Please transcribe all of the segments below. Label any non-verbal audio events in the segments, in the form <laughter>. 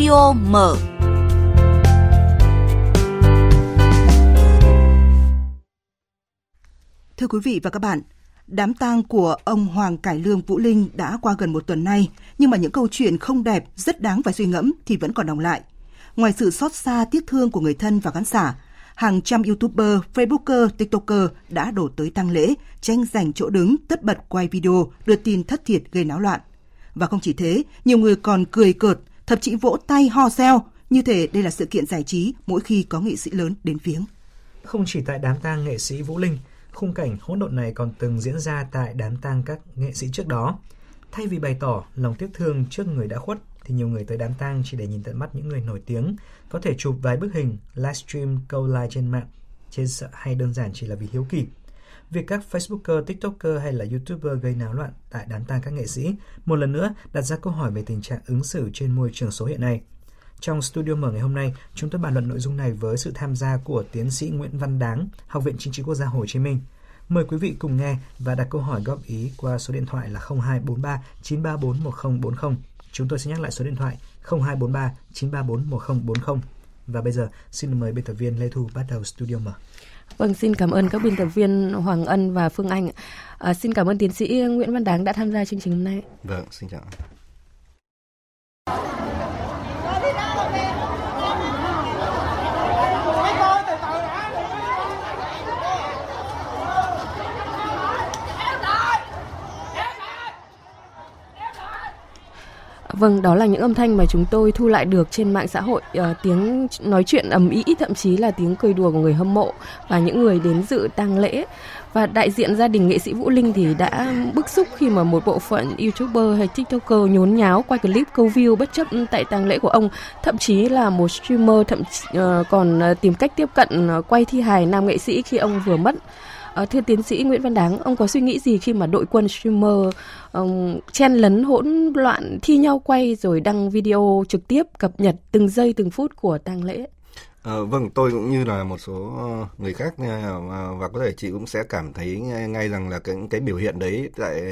Audio mở. Thưa quý vị và các bạn, đám tang của ông Hoàng Cải Lương Vũ Linh đã qua gần một tuần nay, nhưng mà những câu chuyện không đẹp, rất đáng phải suy ngẫm thì vẫn còn đồng lại. Ngoài sự xót xa tiếc thương của người thân và khán giả, hàng trăm YouTuber, Facebooker, TikToker đã đổ tới tăng lễ, tranh giành chỗ đứng, tất bật quay video, đưa tin thất thiệt gây náo loạn. Và không chỉ thế, nhiều người còn cười cợt, thậm chí vỗ tay ho reo, như thể đây là sự kiện giải trí mỗi khi có nghệ sĩ lớn đến viếng. Không chỉ tại đám tang nghệ sĩ Vũ Linh, khung cảnh hỗn độn này còn từng diễn ra tại đám tang các nghệ sĩ trước đó. Thay vì bày tỏ lòng tiếc thương trước người đã khuất, thì nhiều người tới đám tang chỉ để nhìn tận mắt những người nổi tiếng, có thể chụp vài bức hình, livestream câu like trên mạng, trên sợ hay đơn giản chỉ là vì hiếu kỳ. Việc các Facebooker, TikToker hay là YouTuber gây náo loạn tại đám tang các nghệ sĩ một lần nữa đặt ra câu hỏi về tình trạng ứng xử trên môi trường số hiện nay. Trong studio mở ngày hôm nay, chúng tôi bàn luận nội dung này với sự tham gia của tiến sĩ Nguyễn Văn Đáng, Học viện Chính trị Quốc gia Hồ Chí Minh. Mời quý vị cùng nghe và đặt câu hỏi góp ý qua số điện thoại là 0243 934 1040. Chúng tôi sẽ nhắc lại số điện thoại 0243 934 1040. Và bây giờ, xin mời biên tập viên Lê Thu bắt đầu studio mở. Vâng, xin cảm ơn các biên tập viên Hoàng Ân và Phương Anh. À, xin cảm ơn tiến sĩ Nguyễn Văn Đáng đã tham gia chương trình hôm nay. Vâng, xin chào. Vâng, đó là những âm thanh mà chúng tôi thu lại được trên mạng xã hội, uh, tiếng nói chuyện ầm ĩ, thậm chí là tiếng cười đùa của người hâm mộ và những người đến dự tang lễ. Và đại diện gia đình nghệ sĩ Vũ Linh thì đã bức xúc khi mà một bộ phận YouTuber hay TikToker nhốn nháo quay clip câu view bất chấp tại tang lễ của ông, thậm chí là một streamer thậm uh, còn ờ, tìm cách tiếp cận uh, quay thi hài nam nghệ sĩ khi ông vừa mất. Ờ, thưa tiến sĩ Nguyễn Văn Đáng, ông có suy nghĩ gì khi mà đội quân streamer um, chen lấn hỗn loạn thi nhau quay rồi đăng video trực tiếp cập nhật từng giây từng phút của tang lễ? À, vâng, tôi cũng như là một số người khác và có thể chị cũng sẽ cảm thấy ngay rằng là cái cái biểu hiện đấy tại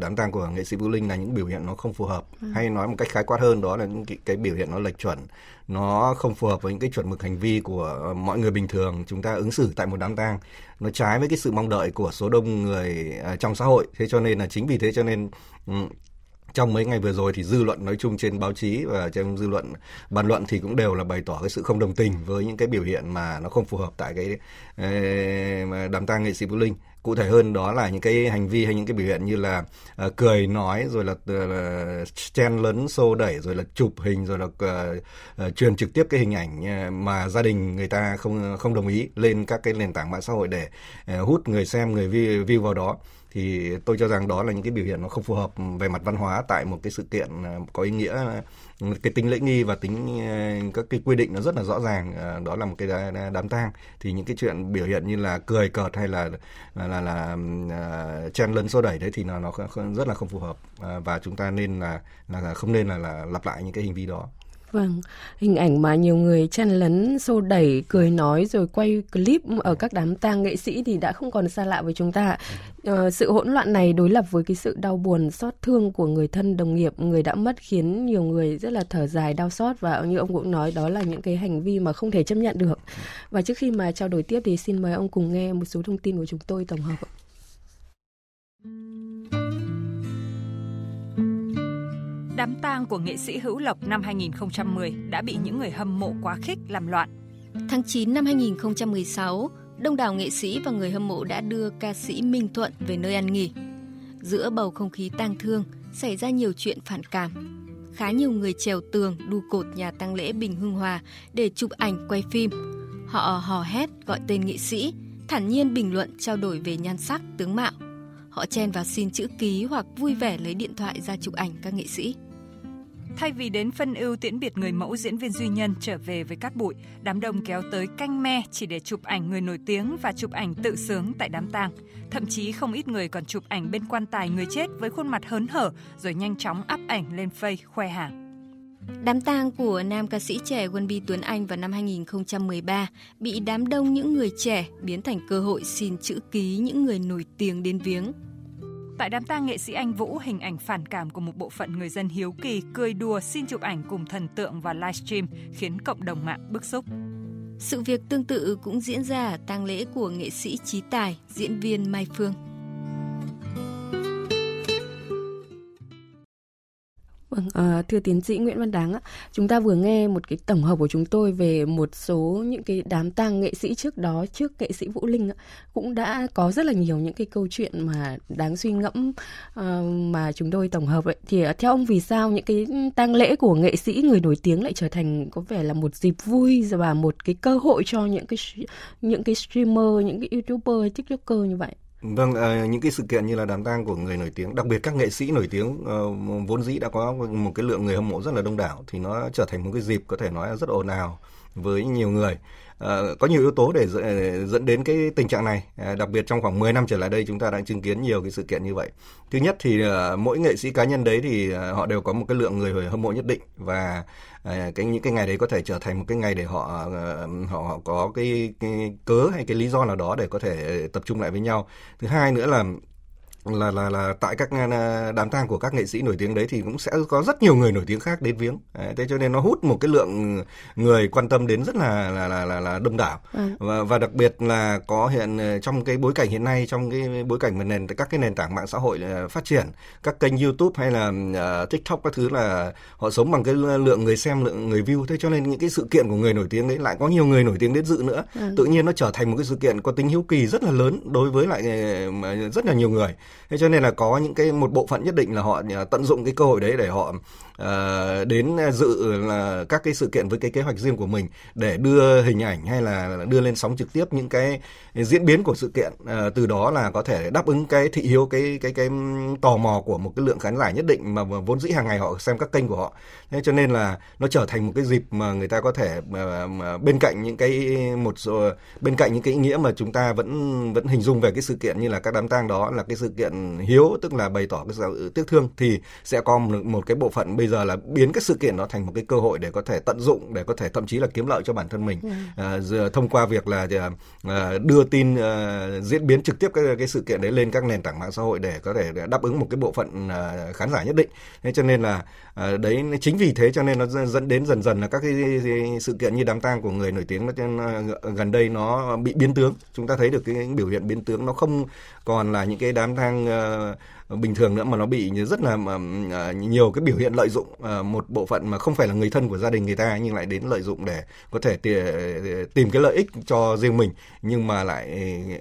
đám tang của nghệ sĩ Vũ Linh là những biểu hiện nó không phù hợp. Ừ. hay nói một cách khái quát hơn đó là những cái, cái biểu hiện nó lệch chuẩn. Nó không phù hợp với những cái chuẩn mực hành vi của mọi người bình thường. Chúng ta ứng xử tại một đám tang nó trái với cái sự mong đợi của số đông người trong xã hội. Thế cho nên là chính vì thế cho nên trong mấy ngày vừa rồi thì dư luận nói chung trên báo chí và trên dư luận bàn luận thì cũng đều là bày tỏ cái sự không đồng tình với những cái biểu hiện mà nó không phù hợp tại cái ờ, đám tang nghệ sĩ Vũ Linh. Cụ thể hơn đó là những cái hành vi hay những cái biểu hiện như là uh, cười nói rồi là, uh, chen lấn xô đẩy rồi là chụp hình rồi là uh, uh, truyền trực tiếp cái hình ảnh uh, mà gia đình người ta không không đồng ý lên các cái nền tảng mạng xã hội để uh, hút người xem người view, view vào đó thì tôi cho rằng đó là những cái biểu hiện nó không phù hợp về mặt văn hóa tại một cái sự kiện ờ, có ý nghĩa cái tính lễ nghi và tính ờ, các cái quy định nó rất là rõ ràng ờ, đó là một cái đám tang. Thì những cái chuyện biểu hiện như là cười cợt hay là là là, là chen lấn xô đẩy đấy thì nó nó rất là không phù hợp. Và chúng ta nên là là không nên là, là lặp lại những cái hành vi đó. Vâng, hình ảnh mà nhiều người chen lấn, xô đẩy, cười nói rồi quay clip ở các đám tang nghệ sĩ thì đã không còn xa lạ với chúng ta. Ờ, sự hỗn loạn này đối lập với cái sự đau buồn, xót thương của người thân, đồng nghiệp, người đã mất khiến nhiều người rất là thở dài, đau xót và như ông cũng nói đó là những cái hành vi mà không thể chấp nhận được. Và trước khi mà trao đổi tiếp thì xin mời ông cùng nghe một số thông tin của chúng tôi tổng hợp. Đám tang của nghệ sĩ Hữu Lộc năm 2010 đã bị những người hâm mộ quá khích làm loạn. Tháng 9 năm 2016, đông đảo nghệ sĩ và người hâm mộ đã đưa ca sĩ Minh Thuận về nơi ăn nghỉ. Giữa bầu không khí tang thương, xảy ra nhiều chuyện phản cảm. Khá nhiều người trèo tường, đu cột nhà tang lễ Bình Hưng Hòa để chụp ảnh quay phim. Họ hò hét gọi tên nghệ sĩ, thản nhiên bình luận trao đổi về nhan sắc, tướng mạo. Họ chen vào xin chữ ký hoặc vui vẻ lấy điện thoại ra chụp ảnh các nghệ sĩ. Thay vì đến phân ưu tiễn biệt người mẫu diễn viên duy nhân trở về với cát bụi, đám đông kéo tới canh me chỉ để chụp ảnh người nổi tiếng và chụp ảnh tự sướng tại đám tang. Thậm chí không ít người còn chụp ảnh bên quan tài người chết với khuôn mặt hớn hở rồi nhanh chóng up ảnh lên face khoe hàng. Đám tang của nam ca sĩ trẻ Quân Bi Tuấn Anh vào năm 2013 bị đám đông những người trẻ biến thành cơ hội xin chữ ký những người nổi tiếng đến viếng. Tại đám tang nghệ sĩ Anh Vũ, hình ảnh phản cảm của một bộ phận người dân hiếu kỳ cười đùa xin chụp ảnh cùng thần tượng và livestream khiến cộng đồng mạng bức xúc. Sự việc tương tự cũng diễn ra ở tang lễ của nghệ sĩ Trí Tài, diễn viên Mai Phương. À, thưa tiến sĩ Nguyễn Văn Đáng, chúng ta vừa nghe một cái tổng hợp của chúng tôi về một số những cái đám tang nghệ sĩ trước đó, trước nghệ sĩ Vũ Linh cũng đã có rất là nhiều những cái câu chuyện mà đáng suy ngẫm ờ, mà chúng tôi tổng hợp ấy. Thì ờ, theo ông vì sao những cái tang lễ của nghệ sĩ người nổi tiếng lại trở thành có vẻ là một dịp vui và một cái cơ hội cho những cái những cái streamer, những cái youtuber, tiktoker như vậy? Vâng, à, những cái sự kiện như là đám tang của người nổi tiếng, đặc biệt các nghệ sĩ nổi tiếng ờ, vốn dĩ đã có một cái lượng người hâm mộ rất là đông đảo thì nó trở thành một cái dịp có thể nói là rất ồn ào với nhiều người. Ờ, có nhiều yếu tố để dẫn đến cái tình trạng này. Ờ, đặc biệt trong khoảng 10 năm trở lại đây chúng ta đã chứng kiến nhiều cái sự kiện như vậy. Thứ nhất thì ờ, mỗi nghệ sĩ cá nhân đấy thì họ đều có một cái lượng người hâm mộ nhất định và cái những cái ngày đấy có thể trở thành một cái ngày để họ họ, họ có cái, cái cớ hay cái lý do nào đó để có thể tập trung lại với nhau thứ hai nữa là là là là tại các à, đám tang của các nghệ sĩ nổi tiếng đấy thì cũng sẽ có rất nhiều người nổi tiếng khác đến viếng. Đấy, thế cho nên nó hút một cái lượng người quan tâm đến rất là là là là, là đông đảo. Ừ. và và đặc biệt là có hiện ờ, trong cái bối cảnh hiện nay trong cái bối cảnh mà nền các cái nền tảng mạng xã hội ờ, phát triển các kênh YouTube hay là uh, TikTok các thứ là họ sống bằng cái lượng người xem lượng người view. Thế cho nên những cái sự kiện của người nổi tiếng đấy lại có nhiều người nổi tiếng đến dự nữa. Ừ. tự nhiên nó trở thành một cái sự kiện có tính hiếu kỳ rất là lớn đối với lại rất là nhiều người thế cho nên là có những cái, một bộ phận nhất định là họ à, tận dụng cái cơ hội đấy để họ uh, đến ờ, dự là các cái sự kiện với cái kế hoạch riêng của mình để đưa hình ảnh hay là đưa lên sóng trực tiếp những cái diễn biến của sự kiện uh, từ đó là có thể đáp ứng cái thị hiếu cái cái cái tò mò của một cái lượng khán giả nhất định mà vốn dĩ hàng ngày họ xem các kênh của họ. Thế cho nên là nó trở thành một cái dịp mà người ta có thể uh, bên cạnh những cái một số bên cạnh những cái ý nghĩa mà chúng ta vẫn vẫn hình dung về cái sự kiện như là các đám tang đó là cái sự kiện hiếu tức là bày tỏ cái sự tiếc thương thì sẽ có một, một cái bộ phận bây giờ là biến cái sự kiện nó thành một cái cơ hội để có thể tận dụng để có thể thậm chí là kiếm lợi cho bản thân mình. À, thông qua việc là à, đưa tin à, diễn biến trực tiếp cái, cái sự kiện đấy lên các nền tảng mạng xã hội để có thể đáp ứng một cái bộ phận à, khán giả nhất định. Thế cho nên là à, đấy chính vì thế cho nên nó dẫn đến dần dần là các cái, cái sự kiện như đám tang của người nổi tiếng nó ờ, gần đây nó bị biến tướng. Chúng ta thấy được cái biểu hiện biến tướng nó không còn là những cái đám tang uh, bình thường nữa mà nó bị rất là uh, nhiều cái biểu hiện lợi dụng uh, một bộ phận mà không phải là người thân của gia đình người ta nhưng lại đến lợi dụng để có thể tìm cái lợi ích cho riêng mình nhưng mà lại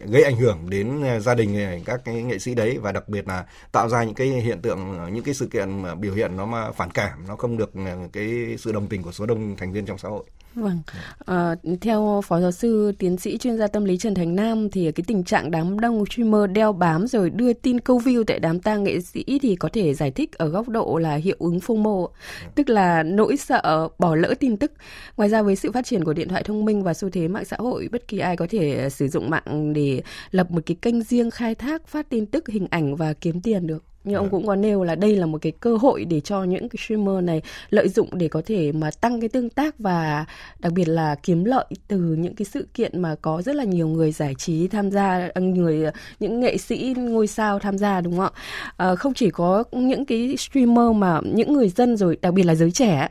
gây ảnh hưởng đến gia đình các cái nghệ sĩ đấy. Và đặc biệt là tạo ra những cái hiện tượng những cái sự kiện biểu hiện nó mà phản cảm nó không được ờ, cái sự đồng tình của số đông thành viên trong xã hội. Vâng. À, theo Phó Giáo sư Tiến sĩ chuyên gia tâm lý Trần Thành Nam thì cái tình trạng đám đông streamer đeo bám rồi đưa tin câu view tại đám tang nghệ sĩ thì có thể giải thích ở góc độ là hiệu ứng FOMO, tức là nỗi sợ bỏ lỡ tin tức. Ngoài ra với sự phát triển của điện thoại thông minh và xu thế mạng xã hội, bất kỳ ai có thể ờ, sử dụng mạng để lập một cái kênh riêng khai thác phát tin tức, hình ảnh và kiếm tiền được như ông cũng có nêu là đây là một cái cơ hội để cho những cái streamer này lợi dụng để có thể mà tăng cái tương tác và đặc biệt là kiếm lợi từ những cái sự kiện mà có rất là nhiều người giải trí tham gia à, người những nghệ sĩ ngôi sao tham gia đúng không ạ? À, không chỉ có những cái streamer mà những người dân rồi đặc biệt là giới trẻ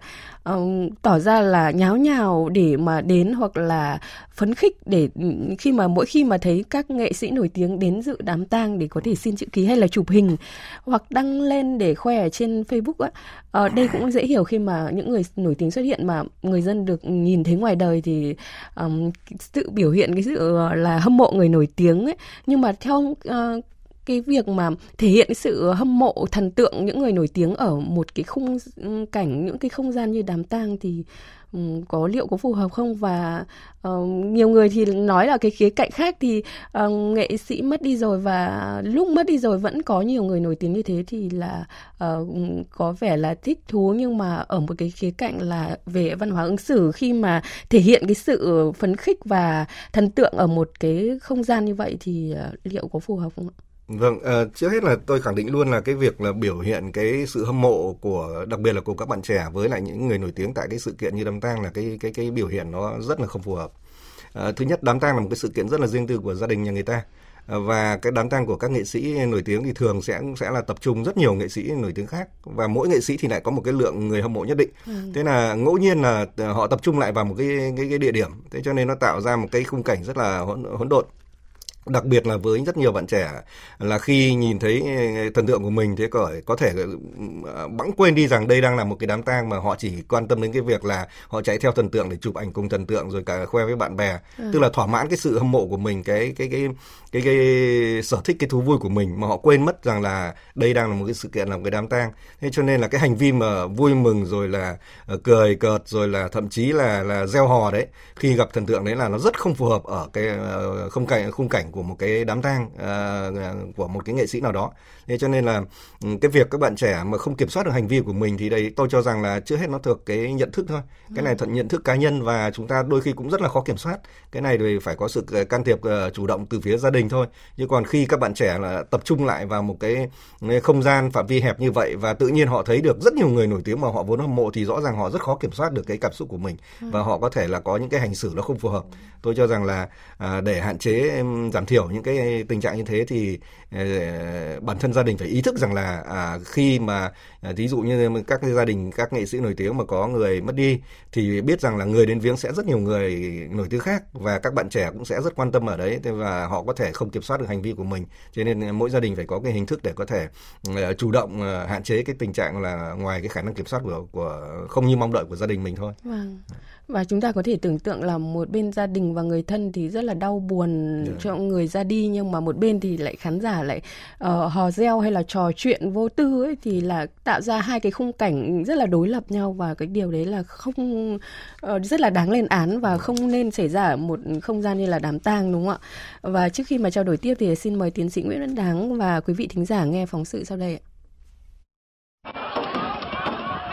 uh, tỏ ra là nháo nhào để mà đến hoặc là phấn khích để ừ, khi mà mỗi khi mà thấy các nghệ sĩ nổi tiếng đến dự đám tang để có thể xin chữ ký hay là chụp hình hoặc đăng lên để khoe trên Facebook á. Uh, đây cũng dễ hiểu khi mà những người nổi tiếng xuất hiện mà người dân được nhìn thấy ngoài đời thì um, sự biểu hiện cái sự ờ, là hâm mộ người nổi tiếng ấy. Nhưng mà theo uh, cái việc mà thể hiện sự hâm mộ thần tượng những người nổi tiếng ở một cái khung ừ, cảnh những cái không gian như đám tang thì ừ, có liệu có phù hợp không và uh, nhiều người thì nói là cái khía cạnh khác thì uh, nghệ sĩ mất đi rồi và lúc mất đi rồi vẫn có nhiều người nổi tiếng như thế thì là uh, có vẻ là thích thú nhưng mà ở một cái khía cạnh là về văn hóa ứng xử khi mà thể hiện cái sự phấn khích và thần tượng ở một cái không gian như vậy thì uh, liệu có phù hợp không ạ? Vâng, uh, trước hết là tôi khẳng định luôn là cái việc là biểu hiện cái sự hâm mộ của đặc biệt là của các bạn trẻ với lại những người nổi tiếng tại cái sự kiện như đám tang là cái cái cái biểu hiện nó rất là không phù hợp. Uh, thứ nhất đám tang là một cái sự kiện rất là riêng tư của gia đình nhà người ta. và cái đám tang của các nghệ sĩ nổi tiếng thì thường sẽ sẽ là tập trung rất nhiều nghệ sĩ nổi tiếng khác và mỗi nghệ sĩ thì lại có một cái lượng người hâm mộ nhất định ừ. thế là ngẫu nhiên là họ tập trung lại vào một cái cái, cái địa điểm thế cho nên nó tạo ra một cái khung cảnh rất là hỗn, hỗn độn đặc biệt là với rất nhiều bạn trẻ là khi nhìn thấy thần tượng của mình thế có có thể ờ, bẵng quên đi rằng đây đang là một cái đám tang mà họ chỉ quan tâm đến cái việc là họ chạy theo thần tượng để chụp ảnh cùng thần tượng rồi cả khoe với bạn bè ừ. tức là thỏa mãn cái sự hâm mộ của mình cái cái cái cái cái sở thích cái thú vui của mình mà họ quên mất rằng là đây đang là một cái sự kiện là một cái đám tang thế cho nên là cái hành vi mà vui mừng rồi là ờ, cười cợt rồi là thậm chí là là gieo hò đấy khi gặp thần tượng đấy là nó rất không phù hợp ở cái ờ, không cảnh khung cảnh của của một cái đám tang uh, của một cái nghệ sĩ nào đó thế cho nên là ừ, cái việc các bạn trẻ mà không kiểm soát được hành vi của mình thì đây tôi cho rằng là chưa hết nó thuộc cái nhận thức thôi. Cái này thuận nhận thức cá nhân và chúng ta đôi khi cũng rất là khó kiểm soát. Cái này thì phải có sự can thiệp uh, chủ động từ phía gia đình thôi. Nhưng còn khi các bạn trẻ là tập trung lại vào một cái không gian phạm vi hẹp như vậy và tự nhiên họ thấy được rất nhiều người nổi tiếng mà họ vốn hâm mộ thì rõ ràng họ rất khó kiểm soát được cái cảm xúc của mình. Và họ có thể là có những cái hành xử nó không phù hợp. Tôi cho rằng là à, để hạn chế giảm thiểu những cái tình trạng như thế thì ờ, bản thân gia gia đình phải ý thức rằng là à, khi mà à, ví dụ như các gia đình các nghệ sĩ nổi tiếng mà có người mất đi thì biết rằng là người đến viếng sẽ rất nhiều người nổi tiếng khác và các bạn trẻ cũng sẽ rất quan tâm ở đấy và họ có thể không kiểm soát được hành vi của mình cho nên mỗi gia đình phải có cái hình thức để có thể à, chủ động à, hạn chế cái tình trạng là ngoài cái khả năng kiểm soát của của không như mong đợi của gia đình mình thôi. Vâng và chúng ta có thể tưởng tượng là một bên gia đình và người thân thì rất là đau buồn yeah. Dạ. cho người ra đi nhưng mà một bên thì lại khán giả lại uh, hò reo hay là trò chuyện vô tư ấy thì là tạo ra hai cái khung cảnh rất là đối lập nhau và cái điều đấy là không uh, rất là đáng lên án và không nên xảy ra ở một không gian như là đám tang đúng không ạ và trước khi mà trao đổi tiếp thì xin mời tiến sĩ Nguyễn Văn Đáng và quý vị thính giả nghe phóng sự sau đây ạ.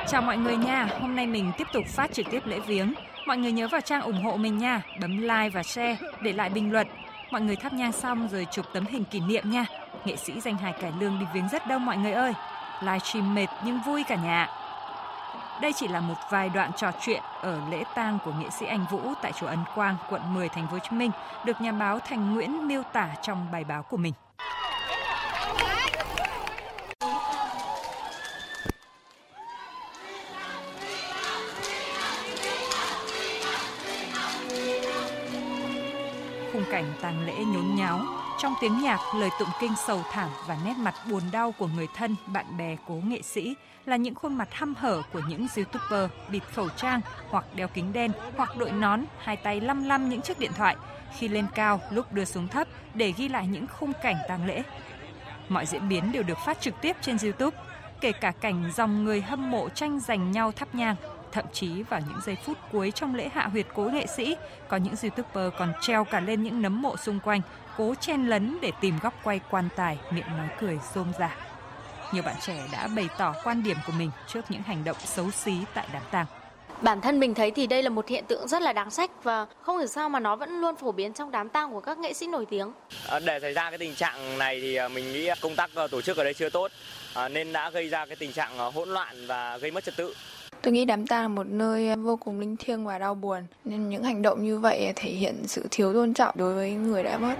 Chào mọi người nha, hôm nay mình tiếp tục phát trực tiếp lễ viếng. Mọi người nhớ vào trang ủng hộ mình nha, bấm like và share, để lại bình luận. Mọi người thắp nhang xong rồi chụp tấm hình kỷ niệm nha. Nghệ sĩ danh hài cải lương đi viếng rất đông mọi người ơi. Livestream mệt nhưng vui cả nhà. Đây chỉ là một vài đoạn trò chuyện ở lễ tang của nghệ sĩ Anh Vũ tại chùa Ấn Quang, quận 10, thành phố Hồ Chí Minh, được nhà báo Thành Nguyễn miêu tả trong bài báo của mình. Cảnh tang lễ nhốn nháo, trong tiếng nhạc, lời tụng kinh sầu thảm và nét mặt buồn đau của người thân, bạn bè cố nghệ sĩ là những khuôn mặt hăm hở của những youtuber bịt khẩu trang hoặc đeo kính đen hoặc đội nón, hai tay lăm lăm những chiếc điện thoại. Khi lên cao lúc đưa xuống thấp để ghi lại những khung cảnh tang lễ. Mọi diễn biến đều được phát trực tiếp trên YouTube, kể cả cảnh dòng người hâm mộ tranh giành nhau thắp nhang. Thậm chí vào những giây phút cuối trong lễ hạ huyệt cố nghệ sĩ, có những youtuber còn treo cả lên những nấm mộ xung quanh, cố chen lấn để tìm góc quay quan tài, miệng nói cười rôm rả. Nhiều bạn trẻ đã bày tỏ quan điểm của mình trước những hành động xấu xí tại đám tang. Bản thân mình thấy thì đây là một hiện tượng rất là đáng sách và không hiểu sao mà nó vẫn luôn phổ biến trong đám tang của các nghệ sĩ nổi tiếng. À, để xảy ra cái tình trạng này thì à, mình nghĩ công tác à, tổ chức ở đây chưa tốt nên đã gây ra cái tình trạng hỗn loạn và gây mất trật tự. Tôi nghĩ đám tang là một nơi vô cùng linh thiêng và đau buồn, nên những hành động như vậy thể hiện sự thiếu tôn trọng đối với người đã mất.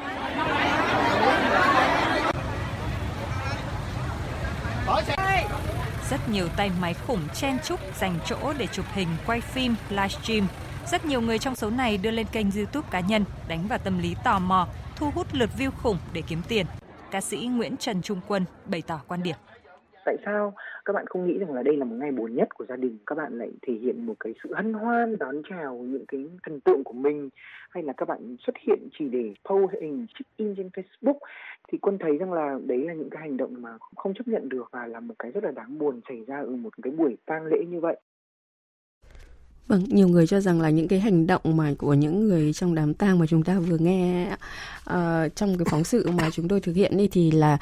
Rất nhiều tay máy khủng chen chúc dành chỗ để chụp hình, quay phim, livestream. Rất nhiều người trong số này đưa lên kênh YouTube cá nhân, đánh vào tâm lý tò mò, thu hút lượt view khủng để kiếm tiền. Ca sĩ Nguyễn Trần Trung Quân bày tỏ quan điểm. Tại sao các bạn không nghĩ rằng là đây là một ngày buồn nhất của gia đình các bạn lại thể hiện một cái sự hân hoan đón chào những cái thần tượng của mình hay là các bạn xuất hiện chỉ để post hình check in trên Facebook. Thì quân thấy rằng là đấy là những cái hành động mà không chấp nhận được và là một cái rất là đáng buồn xảy ra ở một cái buổi tang lễ như vậy. Vâng, nhiều người cho rằng là những cái hành động mà của những người trong đám tang mà chúng ta vừa nghe uh, trong cái phóng sự mà chúng tôi thực hiện đi thì là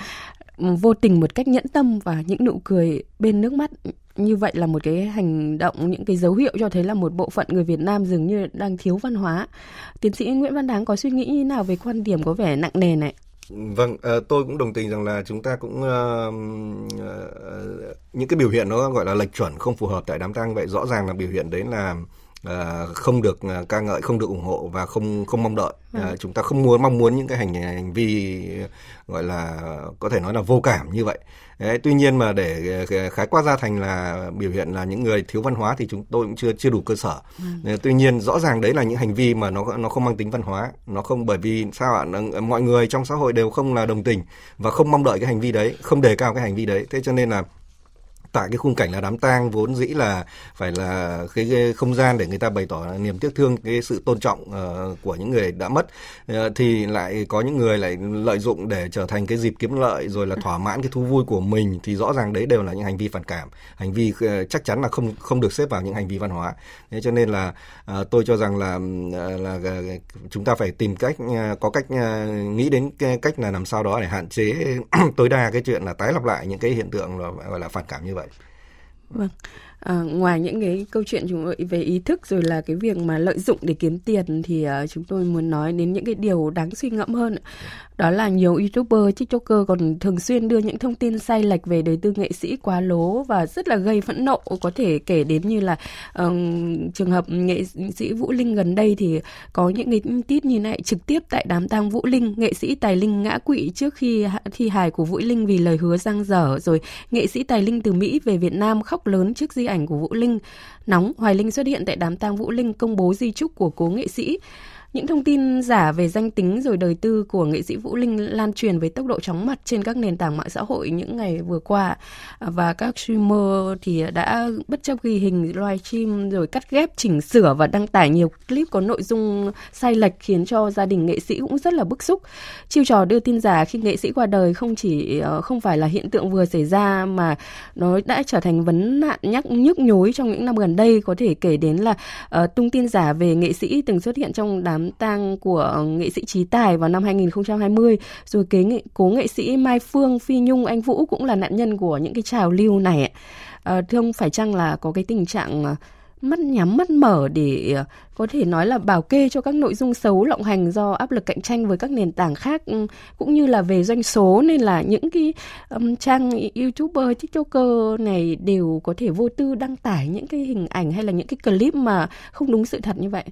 vô tình một cách nhẫn tâm và những nụ cười bên nước mắt như vậy là một cái hành động những cái dấu hiệu cho thấy là một bộ phận người Việt Nam dường như đang thiếu văn hóa. Tiến sĩ Nguyễn Văn Đáng có suy nghĩ như nào về quan điểm có vẻ nặng nề này? Vâng, ờ, tôi cũng đồng tình rằng là chúng ta cũng ờ, ờ, những cái biểu hiện nó gọi là lệch chuẩn không phù hợp tại đám tang vậy rõ ràng là biểu hiện đấy là không được ca ngợi không được ủng hộ và không không mong đợi ừ. chúng ta không muốn mong muốn những cái hành hành vi gọi là có thể nói là vô cảm như vậy Đấy, tuy nhiên mà để khái quát ra thành là biểu hiện là những người thiếu văn hóa thì chúng tôi cũng chưa chưa đủ cơ sở. Ừ. Tuy nhiên rõ ràng đấy là những hành vi mà nó nó không mang tính văn hóa, nó không bởi vì sao ạ? Mọi người trong xã hội đều không là đồng tình và không mong đợi cái hành vi đấy, không đề cao cái hành vi đấy. Thế cho nên là tại cái khung cảnh là đám tang vốn dĩ là phải là cái, cái không gian để người ta bày tỏ niềm tiếc thương cái sự tôn trọng uh, của những người đã mất. Uh, thì lại có những người lại lợi dụng để trở thành cái dịp kiếm lợi rồi là thỏa mãn cái thú vui của mình thì rõ ràng đấy đều là những hành vi phản cảm. Hành vi uh, chắc chắn là không không được xếp vào những hành vi văn hóa. Thế cho nên là uh, tôi cho rằng là uh, là uh, chúng ta phải tìm cách uh, có cách uh, nghĩ đến cái cách là làm sao đó để hạn chế <clears throat> tối đa cái chuyện là tái lặp lại những cái hiện tượng là, gọi là phản cảm như vậy. Vâng. À, ngoài những cái câu chuyện chúng tôi về ý thức rồi là cái việc mà lợi dụng để kiếm tiền thì uh, chúng tôi muốn nói đến những cái điều đáng suy ngẫm hơn đó là nhiều youtuber tiktoker còn thường xuyên đưa những thông tin sai lệch về đời tư nghệ sĩ quá lố và rất là gây phẫn nộ. Có thể kể đến như là uh, trường hợp nghệ sĩ vũ linh gần đây thì có những cái tít như này trực tiếp tại đám tang vũ linh. Nghệ sĩ tài linh ngã quỵ trước khi thi hài của vũ linh vì lời hứa giang dở. Rồi nghệ sĩ tài linh từ mỹ về việt nam khóc lớn trước di ảnh của vũ linh. Nóng hoài linh xuất hiện tại đám tang vũ linh công bố di chúc của cố nghệ sĩ những thông tin giả về danh tính rồi đời tư của nghệ sĩ Vũ Linh lan truyền với tốc độ chóng mặt trên các nền tảng mạng xã hội những ngày vừa qua và các streamer thì đã bất chấp ghi hình livestream rồi cắt ghép chỉnh sửa và đăng tải nhiều clip có nội dung sai lệch khiến cho gia đình nghệ sĩ cũng rất là bức xúc. Chiêu trò đưa tin giả khi nghệ sĩ qua đời không chỉ ờ, không phải là hiện tượng vừa xảy ra mà nó đã trở thành vấn nạn nhắc nhức nhối trong những năm gần đây có thể kể đến là uh, tung tin giả về nghệ sĩ từng xuất hiện trong đám tang của nghệ sĩ Trí Tài vào năm 2020 rồi kế nghệ, cố nghệ sĩ Mai Phương Phi Nhung Anh Vũ cũng là nạn nhân của những cái trào lưu này à, thưa ông phải chăng là có cái tình trạng mất mắt nhắm mắt mở để ờ, có thể nói là bảo kê cho các nội dung xấu lộng hành do áp lực cạnh tranh với các nền tảng khác ừ, cũng như là về doanh số nên là những cái um, trang youtuber tiktoker này đều có thể vô tư đăng tải những cái hình ảnh hay là những cái clip mà không đúng sự thật như vậy?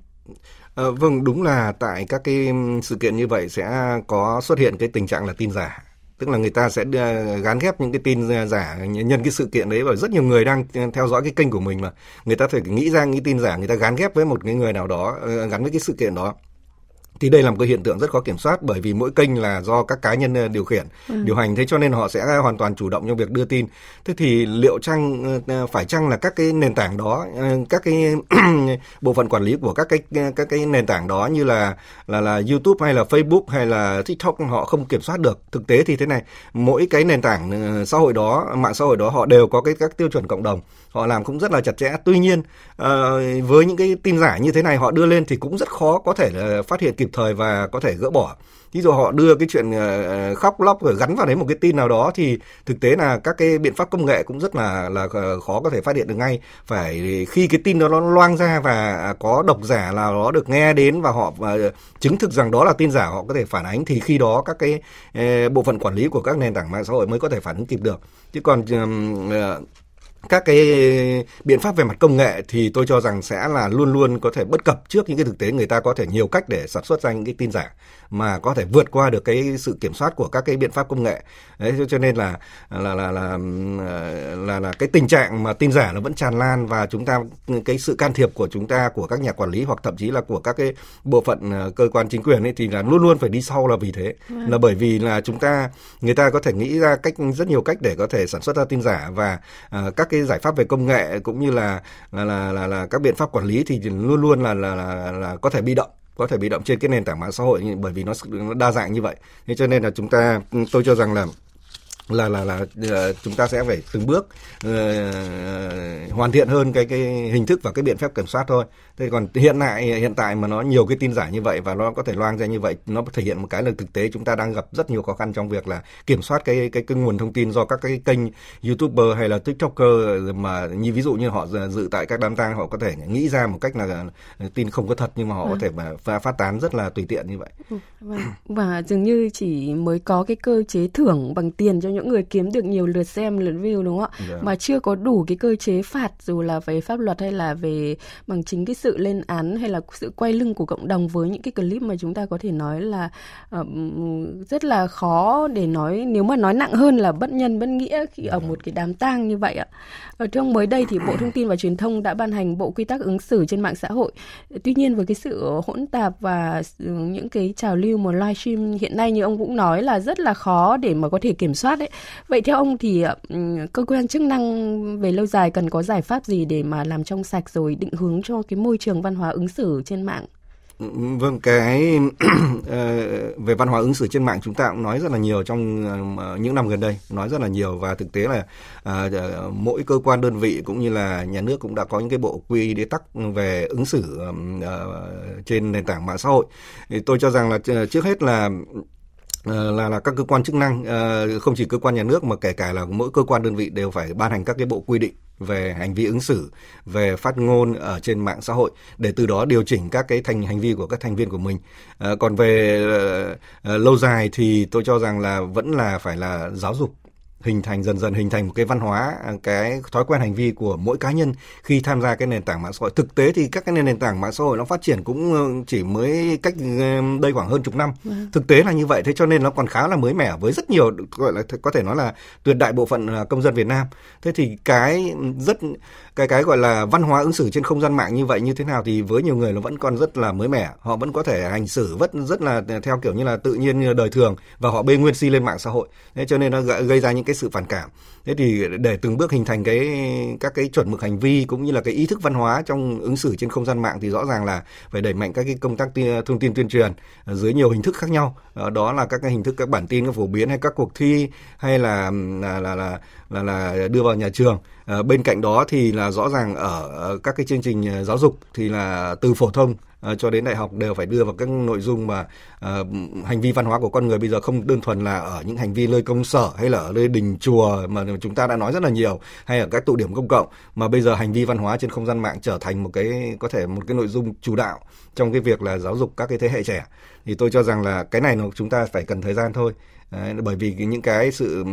À, vâng, đúng là tại các cái sự kiện như vậy sẽ có xuất hiện cái tình trạng là tin giả. Tức là người ta sẽ ờ, gán ghép những cái tin giả nhân cái sự kiện đấy và rất nhiều người đang ờ, theo dõi cái kênh của mình mà người ta phải nghĩ ra những tin giả người ta gán ghép với một cái người nào đó gắn với cái sự kiện đó thì đây là một cái hiện tượng rất khó kiểm soát bởi vì mỗi kênh là do các cá nhân ờ, điều khiển ừ. điều hành. Thế cho nên họ sẽ hoàn toàn chủ động trong việc đưa tin. Thế thì liệu chăng ờ, phải chăng là các cái nền tảng đó ờ, các cái <clears throat> bộ phận quản lý của các cái các cái nền tảng đó như là là là YouTube hay là Facebook hay là TikTok họ không kiểm soát được. Thực tế thì thế này mỗi cái nền tảng xã hội đó mạng xã hội đó họ đều có cái các tiêu chuẩn cộng đồng. Họ làm cũng rất là chặt chẽ. Tuy nhiên với những cái tin giả như thế này họ đưa lên thì cũng rất khó có thể là phát hiện kịp thời và có thể gỡ bỏ. Ví dụ họ đưa cái chuyện ờ, ờ, khóc lóc rồi gắn vào đấy một cái tin nào đó thì thực tế là các cái biện pháp công nghệ cũng rất là là ờ, khó có thể phát hiện được ngay. Phải khi cái tin đó nó loang ra và à, có độc giả nào đó được nghe đến và họ và chứng thực rằng đó là tin giả, họ có thể phản ánh, thì khi đó các cái bộ phận quản lý của các nền tảng mạng xã hội mới có thể phản ứng kịp được. Chứ còn các cái biện pháp về mặt công nghệ thì tôi cho rằng sẽ là luôn luôn có thể bất cập trước những cái thực tế người ta có thể nhiều cách để sản xuất ra những cái tin giả mà có thể vượt qua được cái sự kiểm soát của các cái biện pháp công nghệ. Đấy cho nên là là là là là là cái tình trạng mà tin giả nó vẫn tràn lan và chúng ta cái sự can thiệp của chúng ta của các nhà quản lý hoặc thậm chí là của các cái bộ phận ờ, cơ quan chính quyền ấy thì là luôn luôn phải đi sau là vì thế. Vâng. là bởi vì là chúng ta người ta có thể nghĩ ra cách rất nhiều cách để có thể sản xuất ra tin giả và uh, các cái giải pháp về công nghệ cũng như là là là là, là các biện pháp quản lý thì luôn luôn là là là, là có thể bị động có thể bị động trên cái nền tảng mạng xã hội, bởi vì nó nó đa dạng như vậy. Thế cho nên là chúng ta, tôi cho rằng là là là là uh, chúng ta sẽ phải từng bước uh, hoàn thiện hơn cái cái hình thức và cái biện pháp kiểm soát thôi. Thế còn hiện tại hiện tại mà nó nhiều cái tin giả như vậy và nó có thể loang ra như vậy, nó thể hiện một cái là thực tế chúng ta đang gặp rất nhiều khó khăn trong việc là kiểm soát cái cái cái nguồn thông tin do các cái kênh YouTuber hay là TikToker mà như ví dụ như họ dự tại các đám tang họ có thể nghĩ ra một cách là tin không có thật nhưng mà họ à. có thể mà phát tán rất là tùy tiện như vậy. Ừ, và, và dường như chỉ mới có cái cơ chế thưởng bằng tiền cho những người kiếm được nhiều lượt xem lượt view đúng không ạ yeah. Dạ. mà chưa có đủ cái cơ chế phạt dù là về pháp luật hay là về bằng chính cái sự lên án hay là sự quay lưng của cộng đồng với những cái clip mà chúng ta có thể nói là uh, rất là khó để nói nếu mà nói nặng hơn là bất nhân bất nghĩa khi ở một cái đám tang như vậy ạ ở trong mới đây thì bộ thông tin và truyền thông đã ban hành bộ quy tắc ứng xử trên mạng xã hội tuy nhiên với cái sự hỗn tạp và những cái trào lưu mà livestream hiện nay như ông cũng nói là rất là khó để mà có thể kiểm soát ấy vậy theo ông thì ờ, cơ quan chức năng về lâu dài cần có giải pháp gì để mà làm trong sạch rồi định hướng cho cái môi trường văn hóa ứng xử trên mạng? Vâng, cái <clears throat> ờ, về văn hóa ứng xử trên mạng chúng ta cũng nói rất là nhiều trong ờ, những năm gần đây, nói rất là nhiều. Và thực tế là mỗi cơ quan đơn vị cũng như là nhà nước cũng đã có những cái bộ quy đế tắc về ứng xử trên nền tảng mạng xã hội. Thì tôi cho rằng là trước hết là Ờ, là là các cơ quan chức năng ờ, không chỉ cơ quan nhà nước mà kể cả là mỗi cơ quan đơn vị đều phải ban hành các cái bộ quy định về hành vi ứng xử, về phát ngôn ở trên mạng xã hội để từ đó điều chỉnh các cái thành hành vi của các thành viên của mình. À, còn về lâu dài thì tôi cho rằng là vẫn là phải là giáo dục hình thành dần dần hình thành một cái văn hóa cái thói quen hành vi của mỗi cá nhân khi tham gia cái nền tảng mạng xã hội. Thực tế thì các cái nền tảng mạng xã hội nó phát triển cũng ờ, chỉ mới cách ờ, đây khoảng hơn chục năm. Vâng. thực tế là như vậy thế cho nên nó còn khá là mới mẻ với rất nhiều gọi là có thể nói là tuyệt đại bộ phận công dân Việt Nam. Thế thì cái rất cái cái gọi là văn hóa ứng xử trên không gian mạng như vậy như thế nào thì với nhiều người nó vẫn còn rất là mới mẻ. Họ vẫn có thể hành xử vẫn rất là theo kiểu như là tự nhiên như đời thường và họ bê nguyên si lên mạng xã hội. Thế cho nên nó gây ra những cái sự phản cảm. Thế thì để từng bước hình thành cái, các cái chuẩn mực hành vi cũng như là cái ý thức văn hóa trong ứng xử trên không gian mạng thì rõ ràng là phải đẩy mạnh các cái công tác thông tin tuyên truyền ờ, dưới nhiều hình thức khác nhau. Ờ, đó là các cái hình thức, các bản tin các phổ biến hay các cuộc thi hay là là là là là, là đưa vào nhà trường. À, bên cạnh đó thì là rõ ràng ở ờ, các cái chương trình ờ, giáo dục thì là từ phổ thông uh, cho đến đại học đều phải đưa vào các nội dung mà uh, hành vi văn hóa của con người. Bây giờ không đơn thuần là ở những hành vi nơi công sở hay là ở nơi đình chùa mà chúng ta đã nói rất là nhiều hay ở các tụ điểm công cộng mà bây giờ hành vi văn hóa trên không gian mạng trở thành một cái có thể một cái nội dung chủ đạo trong cái việc là giáo dục các cái thế hệ trẻ. Thì tôi cho rằng là cái này nó chúng ta phải cần thời gian thôi. Đấy, bởi vì những cái sự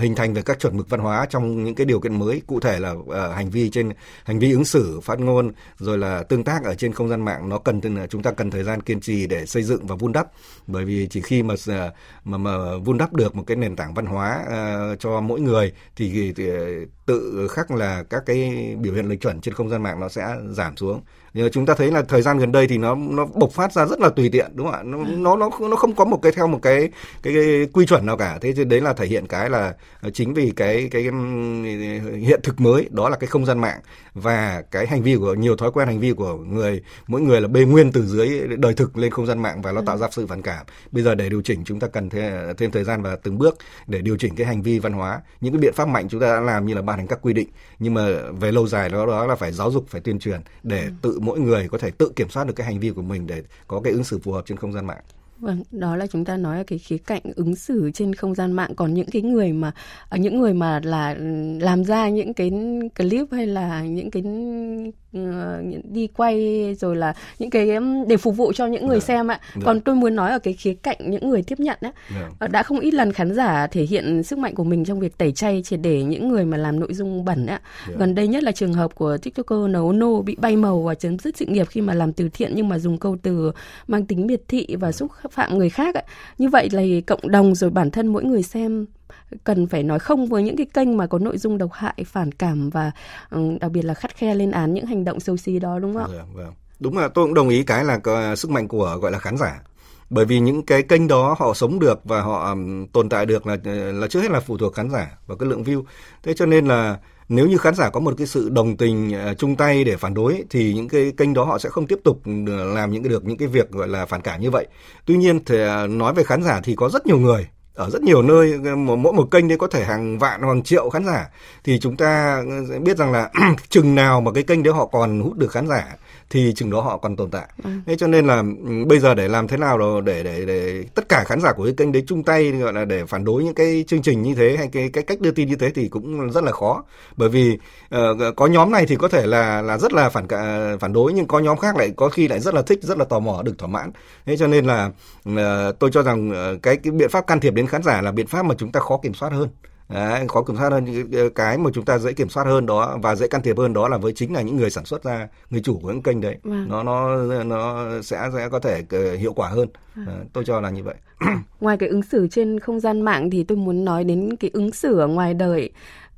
hình thành về các chuẩn mực văn hóa trong những cái điều kiện mới cụ thể là uh, hành vi trên hành vi ứng xử phát ngôn rồi là tương tác ở trên không gian mạng nó cần Vâng, chúng ta cần thời gian kiên trì để xây dựng và vun đắp. Bởi vì chỉ khi mà à, mà, mà vun đắp được một cái nền tảng văn hóa uh, cho mỗi người thì, thì tự khắc là các cái biểu hiện lệch chuẩn trên không gian mạng nó sẽ giảm xuống. Nhưng chúng ta thấy là thời gian gần đây thì nó nó bộc phát ra rất là tùy tiện đúng không ạ? Nó ừ. nó nó nó không có một cái theo một cái cái, cái quy chuẩn nào cả. Thế thì đấy là thể hiện cái là chính vì cái cái hiện thực mới đó là cái không gian mạng. Và cái hành vi của nhiều thói quen hành vi của người mỗi người là bê nguyên từ dưới đời thực lên không gian mạng và nó ừ. tạo ra sự phản cảm. Bây giờ để điều chỉnh chúng ta cần thêm, thêm thời gian và từng bước để điều chỉnh cái hành vi văn hóa. Những cái biện pháp mạnh chúng ta đã làm như là ban hành các quy định nhưng mà về lâu dài đó đó là phải giáo dục phải tuyên truyền để ừ. tự mỗi người có thể tự kiểm soát được cái hành vi của mình để có cái ứng xử phù hợp trên không gian mạng Vâng, đó là chúng ta nói ở cái khía cạnh ứng xử trên không gian mạng còn những cái người mà ở những người mà là làm ra những cái clip hay là những cái Ờ, đi quay rồi là những cái để phục vụ cho những người yeah. Dạ. xem ạ. Yeah. Dạ. Còn tôi muốn nói ở cái khía cạnh những người tiếp nhận á, yeah. Dạ. Ờ, đã không ít lần khán giả thể hiện sức mạnh của mình trong việc tẩy chay triệt để những người mà làm nội dung bẩn á. Yeah. Gần đây nhất là trường hợp của tiktoker nấu nô bị bay màu và chấm dứt sự nghiệp khi mà làm từ thiện nhưng mà dùng câu từ mang tính miệt thị và xúc phạm người khác ạ. Như vậy là cộng đồng rồi bản thân mỗi người xem cần phải nói không với những cái kênh mà có nội dung độc hại, phản cảm và ừ, đặc biệt là khắt khe lên án những hành động xấu xí đó đúng không ạ? Vâng, vâng. Đúng là tôi cũng đồng ý cái là sức mạnh của gọi là khán giả bởi vì những cái kênh đó họ sống được và họ ừ, tồn tại được là ừ, là trước hết là phụ thuộc khán giả và cái lượng view thế cho nên là nếu như khán giả có một cái sự đồng tình ờ, chung tay để phản đối thì những cái kênh đó họ sẽ không tiếp tục ờ, làm những cái được, những cái việc, gọi là, phản cảm như vậy. Tuy nhiên thì ờ, nói về khán giả thì có rất nhiều người, ở rất nhiều nơi mỗi một kênh đấy có thể hàng vạn, hàng triệu khán giả. Thì chúng ta biết rằng là <clears throat> chừng nào mà cái kênh đấy họ còn hút được khán giả thì chừng đó họ còn tồn tại. Ừ. Thế cho nên là ừ, bây giờ để làm thế nào để để để tất cả khán giả của cái kênh đấy chung tay gọi là để phản đối những cái chương trình như thế hay cái cái cách đưa tin như thế thì cũng rất là khó. Bởi vì uh, có nhóm này thì có thể là là rất là phản cả, phản đối nhưng có nhóm khác lại có khi lại rất là thích, rất là tò mò được thỏa mãn. Thế cho nên là uh, tôi cho rằng uh, cái cái biện pháp can thiệp đến khán giả là biện pháp mà chúng ta khó kiểm soát hơn Đấy, khó kiểm soát hơn. Cái mà chúng ta dễ kiểm soát hơn đó và dễ can thiệp hơn đó là với chính là những người sản xuất ra người chủ của những kênh đấy. Vâng. nó nó nó sẽ sẽ có thể ờ, hiệu quả hơn. Vâng. tôi cho là như vậy. Ngoài cái ứng xử trên không gian mạng thì tôi muốn nói đến cái ứng xử ở ngoài đời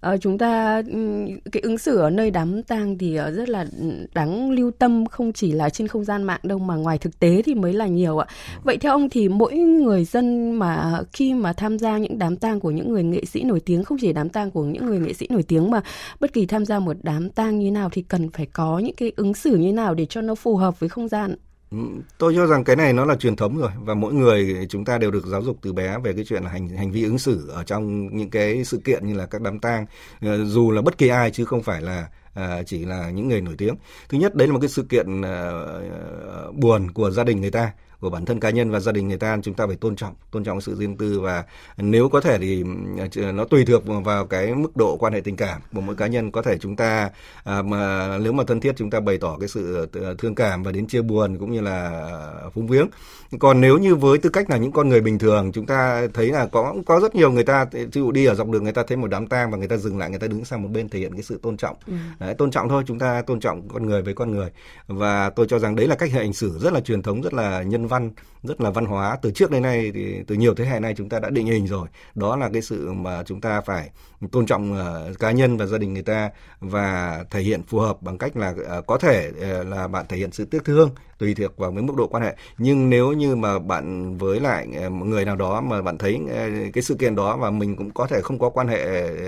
À, chúng ta ừ, cái ứng xử ở nơi đám tang thì ờ, rất là đáng lưu tâm không chỉ là trên không gian mạng đâu mà ngoài thực tế thì mới là nhiều ạ. Vậy theo ông thì mỗi người dân mà khi mà tham gia những đám tang của những người nghệ sĩ nổi tiếng không chỉ đám tang của những người nghệ sĩ nổi tiếng mà bất kỳ tham gia một đám tang như nào thì cần phải có những cái ứng xử như nào để cho nó phù hợp với không gian. Tôi cho rằng cái này nó là truyền thống rồi và mỗi người chúng ta đều được giáo dục từ bé về cái chuyện là hành hành vi ứng xử ở trong những cái sự kiện như là các đám tang ờ, dù là bất kỳ ai chứ không phải là à, chỉ là những người nổi tiếng. Thứ nhất đấy là một cái sự kiện uh, buồn của gia đình người ta của bản thân cá nhân và gia đình người ta chúng ta phải tôn trọng tôn trọng sự riêng tư và nếu có thể thì ừ, nó tùy thuộc vào cái mức độ quan hệ tình cảm của mỗi cá nhân. Có thể chúng ta à, mà nếu mà thân thiết chúng ta bày tỏ cái sự ờ, thương cảm và đến chia buồn cũng như là phúng viếng. Còn nếu như với tư cách là những con người bình thường chúng ta thấy là có có rất nhiều người ta ví dụ đi ở dọc đường người ta thấy một đám tang và người ta dừng lại người ta đứng sang một bên thể hiện cái sự tôn trọng. Ừ. đấy, tôn trọng thôi chúng ta tôn trọng con người với con người. Và tôi cho rằng đấy là cách hành xử rất là truyền thống rất là nhân văn rất là văn hóa. Từ trước đến nay thì từ nhiều thế hệ nay chúng ta đã định hình rồi. Đó là cái sự mà chúng ta phải tôn trọng uh, cá nhân và gia đình người ta và thể hiện phù hợp bằng cách là uh, có thể uh, là bạn thể hiện sự tiếc thương tùy thuộc vào cái mức độ quan hệ. Nhưng nếu như mà bạn với lại một người nào đó mà bạn thấy cái sự kiện đó và mình cũng có thể không có quan hệ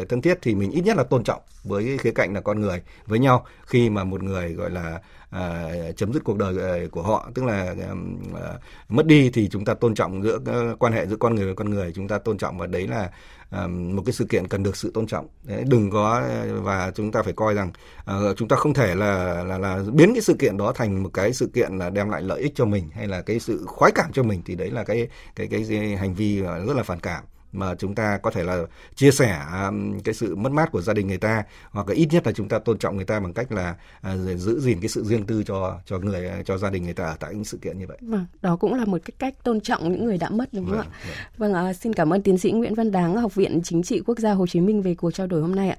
thân thiết thì mình ít nhất là tôn trọng với khía cạnh là con người với nhau. Khi mà một người gọi là à, chấm dứt cuộc đời à, của họ. Tức là à, à, mất đi thì chúng ta tôn trọng giữa à, quan hệ giữa con người với con người. Chúng ta tôn trọng và đấy là à, một cái sự kiện cần được sự tôn trọng. Đấy, đừng có và chúng ta phải coi rằng à, chúng ta không thể là là là biến cái sự kiện đó thành một cái sự kiện là đem lại lợi ích cho mình hay là cái sự khoái cảm cho mình. Thì đấy là cái cái cái, cái hành vi rất là phản cảm mà chúng ta có thể là chia sẻ um, cái sự mất mát của gia đình người ta hoặc là ít nhất là chúng ta tôn trọng người ta bằng cách là à, giữ gìn cái sự riêng tư cho cho người cho gia đình người ta ở tại những sự kiện như vậy. Vâng, đó cũng là một cái cách tôn trọng những người đã mất đúng không vâng, ạ? Vâng, vâng à, xin cảm ơn tiến sĩ Nguyễn Văn Đáng, Học viện Chính trị Quốc gia Hồ Chí Minh về cuộc trao đổi hôm nay ạ.